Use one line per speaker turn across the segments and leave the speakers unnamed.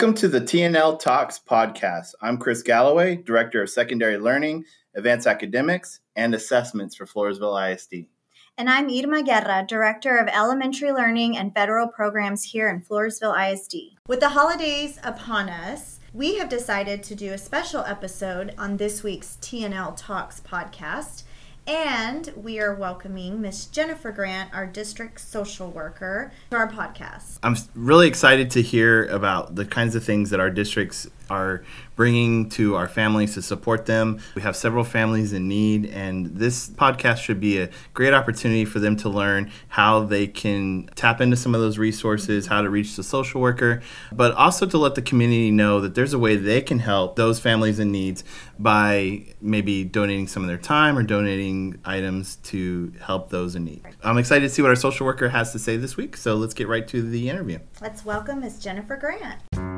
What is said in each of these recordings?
Welcome to the TNL Talks podcast. I'm Chris Galloway, Director of Secondary Learning, Advanced Academics, and Assessments for Floresville ISD.
And I'm Irma Guerra, Director of Elementary Learning and Federal Programs here in Floresville ISD. With the holidays upon us, we have decided to do a special episode on this week's TNL Talks podcast and we are welcoming Miss Jennifer Grant, our district social worker, to our podcast.
I'm really excited to hear about the kinds of things that our districts are bringing to our families to support them. We have several families in need, and this podcast should be a great opportunity for them to learn how they can tap into some of those resources, how to reach the social worker, but also to let the community know that there's a way they can help those families in need by maybe donating some of their time or donating items to help those in need. I'm excited to see what our social worker has to say this week, so let's get right to the interview.
Let's welcome Ms. Jennifer Grant.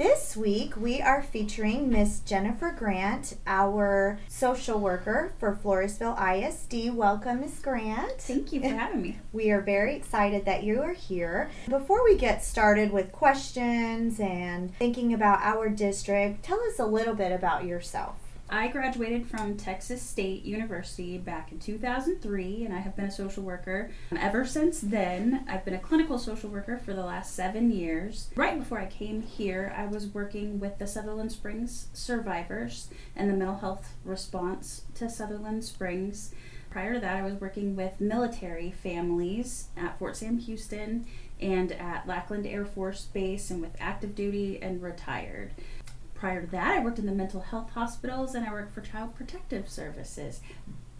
This week we are featuring Miss Jennifer Grant, our social worker for Floresville ISD. Welcome, Miss Grant.
Thank you for having me.
We are very excited that you are here. Before we get started with questions and thinking about our district, tell us a little bit about yourself.
I graduated from Texas State University back in 2003, and I have been a social worker ever since then. I've been a clinical social worker for the last seven years. Right before I came here, I was working with the Sutherland Springs survivors and the mental health response to Sutherland Springs. Prior to that, I was working with military families at Fort Sam Houston and at Lackland Air Force Base and with active duty and retired prior to that, I worked in the mental health hospitals and I worked for Child Protective Services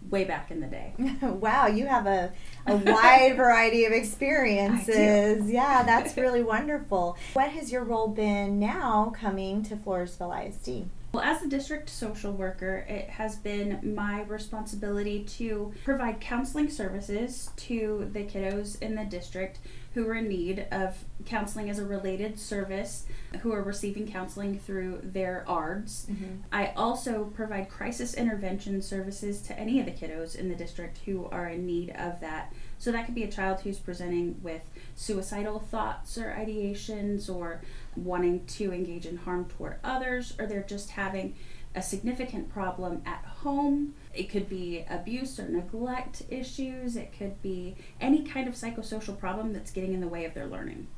way back in the day.
wow, you have a, a wide variety of experiences. Yeah, that's really wonderful. What has your role been now coming to Floresville ISD?
Well, as the district social worker, it has been my responsibility to provide counseling services to the kiddos in the district who are in need of counseling as a related service, who are receiving counseling through their ARDS. Mm-hmm. I also provide crisis intervention services to any of the kiddos in the district who are in need of that. So that could be a child who's presenting with suicidal thoughts or ideations or wanting to engage in harm toward others, or they're just having a significant problem at home. It could be abuse or neglect issues. It could be any kind of psychosocial problem that's getting in the way of their learning.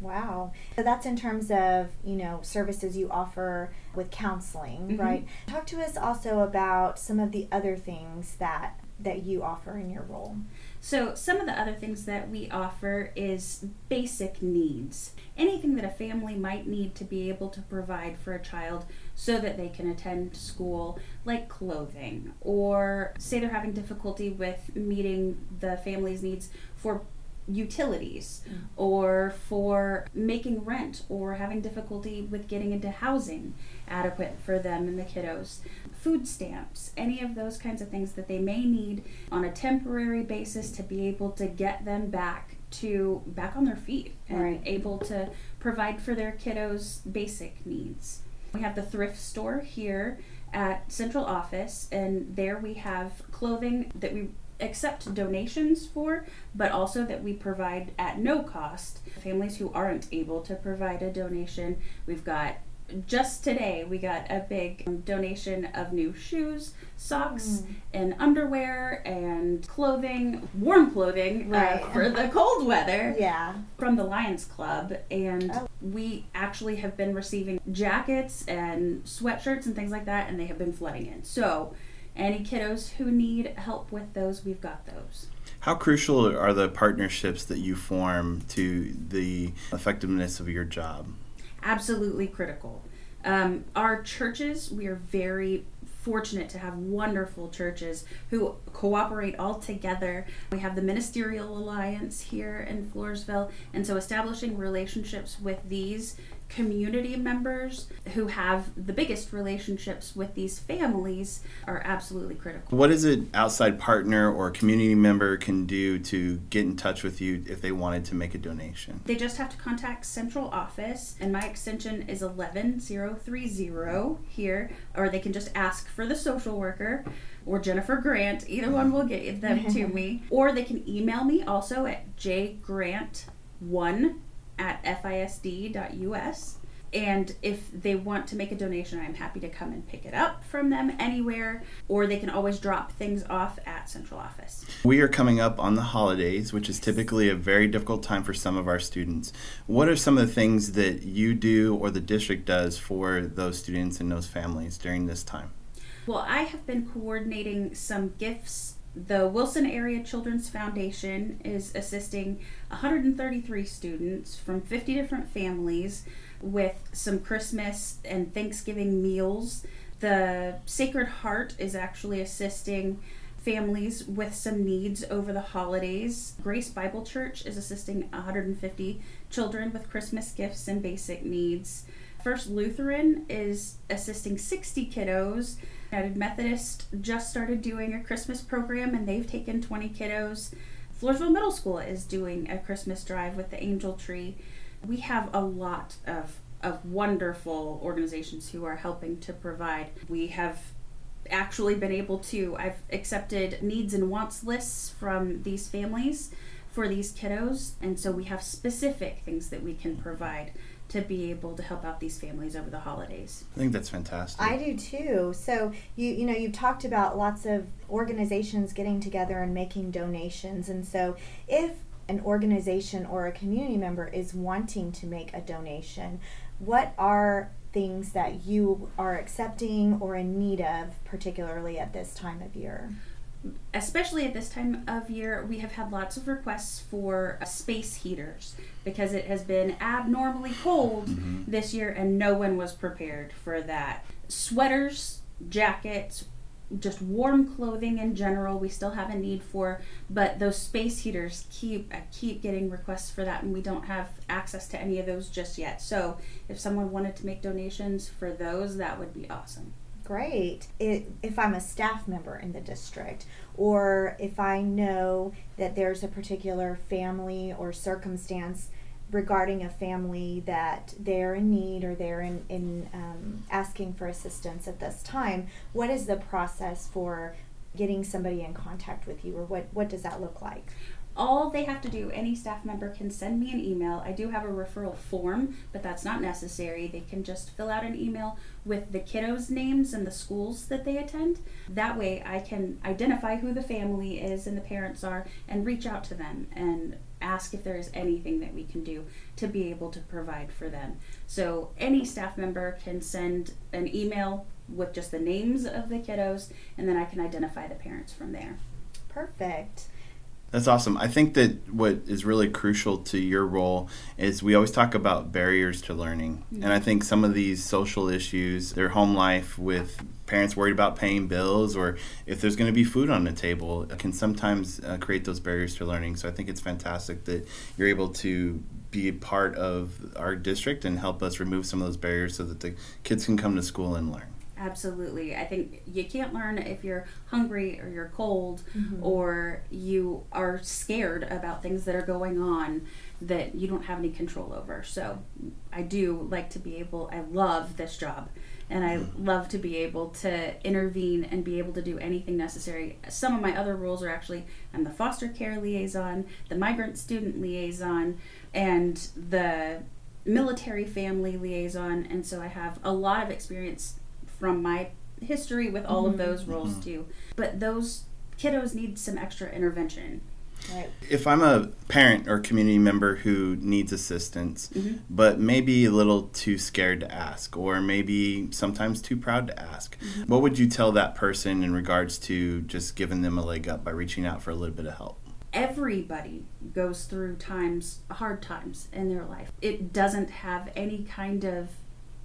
Wow. So that's in terms of, you know, services you offer with counseling, mm-hmm. right? Talk to us also about some of the other things that that you offer in your role.
So, some of the other things that we offer is basic needs. Anything that a family might need to be able to provide for a child so that they can attend school, like clothing, or say they're having difficulty with meeting the family's needs for utilities mm. or for making rent or having difficulty with getting into housing adequate for them and the kiddos food stamps any of those kinds of things that they may need on a temporary basis to be able to get them back to back on their feet and right. able to provide for their kiddos basic needs we have the thrift store here at central office and there we have clothing that we accept donations for, but also that we provide at no cost. Families who aren't able to provide a donation, we've got just today we got a big donation of new shoes, socks, mm. and underwear and clothing, warm clothing uh, right. uh, for the cold weather.
Yeah.
From the Lions Club, and oh. we actually have been receiving jackets and sweatshirts and things like that, and they have been flooding in. So any kiddos who need help with those, we've got those.
How crucial are the partnerships that you form to the effectiveness of your job?
Absolutely critical. Um, our churches, we are very fortunate to have wonderful churches who cooperate all together. We have the Ministerial Alliance here in Floresville, and so establishing relationships with these community members who have the biggest relationships with these families are absolutely critical.
What is an outside partner or community member can do to get in touch with you if they wanted to make a donation?
They just have to contact central office, and my extension is 11030 here, or they can just ask for the social worker or Jennifer Grant. Either one will get them to me. Or they can email me also at jgrant1 at fisd.us. And if they want to make a donation, I'm happy to come and pick it up from them anywhere, or they can always drop things off at central office.
We are coming up on the holidays, which is typically a very difficult time for some of our students. What are some of the things that you do or the district does for those students and those families during this time?
Well, I have been coordinating some gifts. The Wilson Area Children's Foundation is assisting 133 students from 50 different families with some Christmas and Thanksgiving meals. The Sacred Heart is actually assisting families with some needs over the holidays. Grace Bible Church is assisting 150 children with Christmas gifts and basic needs. First Lutheran is assisting 60 kiddos. United Methodist just started doing a Christmas program and they've taken 20 kiddos. Floresville Middle School is doing a Christmas drive with the Angel Tree. We have a lot of, of wonderful organizations who are helping to provide. We have actually been able to, I've accepted needs and wants lists from these families for these kiddos, and so we have specific things that we can provide to be able to help out these families over the holidays.
I think that's fantastic.
I do too. So you you know you've talked about lots of organizations getting together and making donations, and so if an organization or a community member is wanting to make a donation, what are things that you are accepting or in need of, particularly at this time of year?
Especially at this time of year, we have had lots of requests for uh, space heaters because it has been abnormally cold mm-hmm. this year and no one was prepared for that. Sweaters, jackets, just warm clothing in general we still have a need for but those space heaters keep uh, keep getting requests for that and we don't have access to any of those just yet so if someone wanted to make donations for those that would be awesome
great if I'm a staff member in the district, or if I know that there's a particular family or circumstance regarding a family that they're in need or they're in, in um, asking for assistance at this time, what is the process for getting somebody in contact with you, or what, what does that look like?
All they have to do, any staff member can send me an email. I do have a referral form, but that's not necessary. They can just fill out an email with the kiddos' names and the schools that they attend. That way, I can identify who the family is and the parents are and reach out to them and ask if there is anything that we can do to be able to provide for them. So, any staff member can send an email with just the names of the kiddos, and then I can identify the parents from there.
Perfect.
That's awesome. I think that what is really crucial to your role is we always talk about barriers to learning. Mm-hmm. And I think some of these social issues, their home life with parents worried about paying bills or if there's going to be food on the table, can sometimes uh, create those barriers to learning. So I think it's fantastic that you're able to be a part of our district and help us remove some of those barriers so that the kids can come to school and learn.
Absolutely. I think you can't learn if you're hungry or you're cold mm-hmm. or you are scared about things that are going on that you don't have any control over. So I do like to be able, I love this job and I mm-hmm. love to be able to intervene and be able to do anything necessary. Some of my other roles are actually I'm the foster care liaison, the migrant student liaison, and the military family liaison. And so I have a lot of experience from my history with all mm-hmm. of those roles mm-hmm. too. But those kiddos need some extra intervention.
Right. If I'm a parent or community member who needs assistance, mm-hmm. but maybe a little too scared to ask, or maybe sometimes too proud to ask, mm-hmm. what would you tell that person in regards to just giving them a leg up by reaching out for a little bit of help?
Everybody goes through times, hard times in their life. It doesn't have any kind of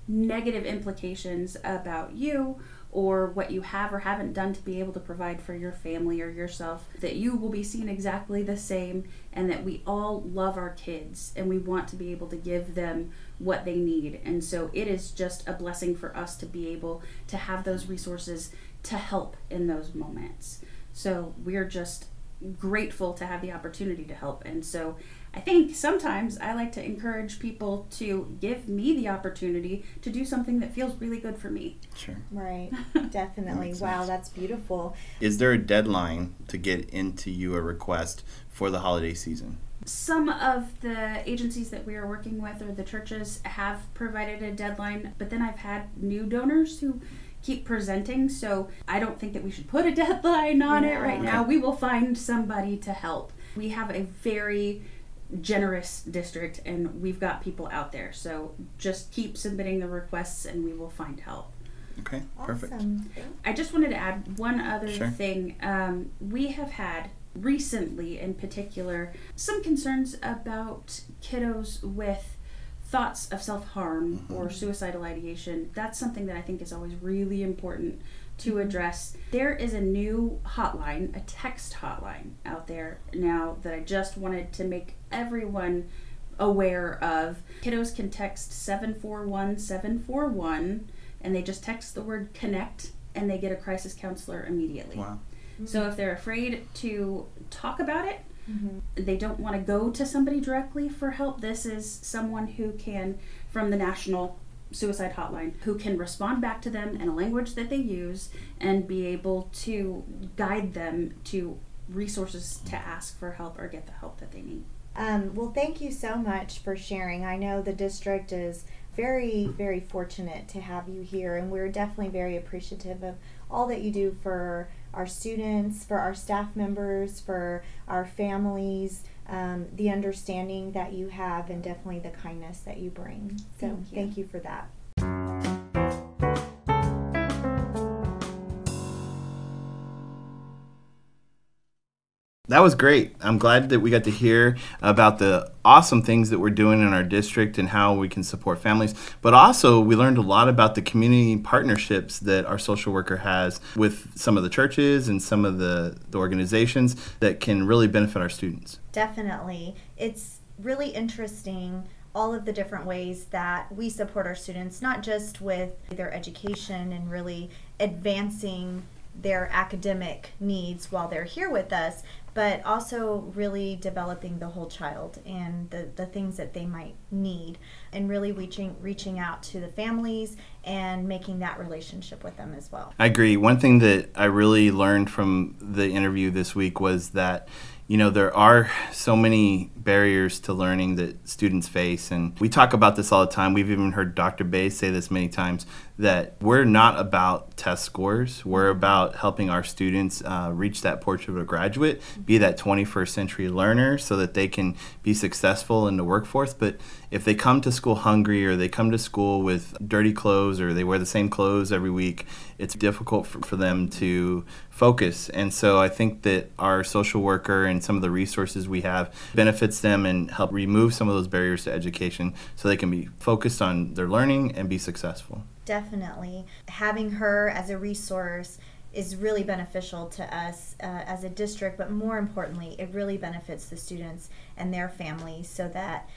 negative implications about you or what you have or haven't done to be able to provide for your family or yourself, that you will be seen exactly the same, and that we all love our kids and we want to be able to give them what they need. And so it is just a blessing for us to be able to have those resources to help in those moments. So we're just grateful to have the opportunity to help. And so I think sometimes I like to encourage people to give me the opportunity to do something that feels really good for me.
Sure.
Right. Definitely. wow,
sense.
that's beautiful.
Is there a deadline to get into you a request for the holiday season?
Some of the agencies that we are working with or the churches have provided a deadline, but then I've had new donors who keep presenting, so I don't think that we should put a deadline on it right
Yeah.
now. We will find somebody to help. We have a very generous district and we've got people out there. So just keep submitting the requests and we will find help.
Okay, perfect.
Awesome.
I just wanted to add one other
Sure.
thing. Um, we have had recently, in particular, some concerns about kiddos with thoughts of self harm or suicidal ideation. That's something that I think is always really important to address. There is a new hotline, a text hotline out there now that I just wanted to make everyone aware of. Kiddos can text 741 741 and they just text the word connect and they get a crisis counselor immediately.
Wow.
So if they're afraid to talk about it,
Mhm.
they don't want to go to somebody directly for help, this is someone who can, from the National Suicide Hotline, who can respond back to them in a language that they use and be able to guide them to resources to ask for help or get the help that they need.
Um, well, thank you so much for sharing. I know the district is very, very fortunate to have you here, and we're definitely very appreciative of all that you do for our students, for our staff members, for our families, um, the understanding that you have, and definitely the kindness that you bring. So,
Thank you.
thank you for that.
That was great. I'm glad that we got to hear about the awesome things that we're doing in our district and how we can support families. But also, we learned a lot about the community partnerships that our social worker has with some of the churches and some of the, the organizations that can really benefit our students.
Definitely. It's really interesting all of the different ways that we support our students, not just with their education and really advancing their academic needs while they're here with us, but also really developing the whole child and the, the things that they might need and really reaching reaching out to the families and making that relationship with them as well.
I agree. One thing that I really learned from the interview this week was that, you know, there are so many barriers to learning that students face. And we talk about this all the time. We've even heard Dr. Bay say this many times that we're not about test scores. We're about helping our students uh, reach that portrait of a graduate, be that 21st century learner so that they can be successful in the workforce. But if they come to school hungry or they come to school with dirty clothes or they wear the same clothes every week, it's difficult for, for them to focus. And so I think that our social worker and some of the resources we have benefits them and help remove some of those barriers to education so they can be focused on their learning and be successful.
Definitely. Having her as a resource is really beneficial to us uh, as a district, but more importantly, it really benefits the students and their families so that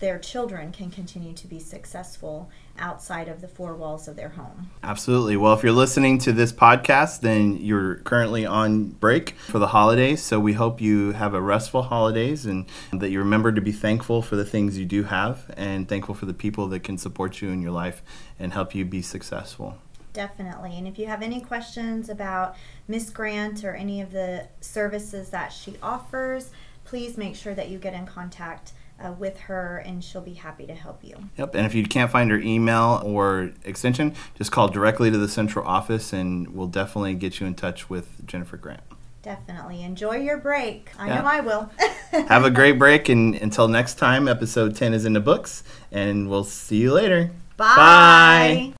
their children can continue to be successful outside of the four walls of their home.
Absolutely. Well, if you're listening to this podcast, then you're currently on break for the holidays. So we hope you have a restful holidays and that you remember to be thankful for the things you do have and thankful for the people that can support you in your life and help you be successful.
Definitely. And if you have any questions about Miss Grant or any of the services that she offers, please make sure that you get in contact uh, with her and she'll be happy to help you.
Yep. And if you can't find her email or extension, just call directly to the central office and we'll definitely get you in touch with Jennifer Grant.
Definitely. Enjoy your break. I
Yeah.
know I will.
Have a great break. And until next time, episode 10 is in the books. And we'll see you later.
Bye.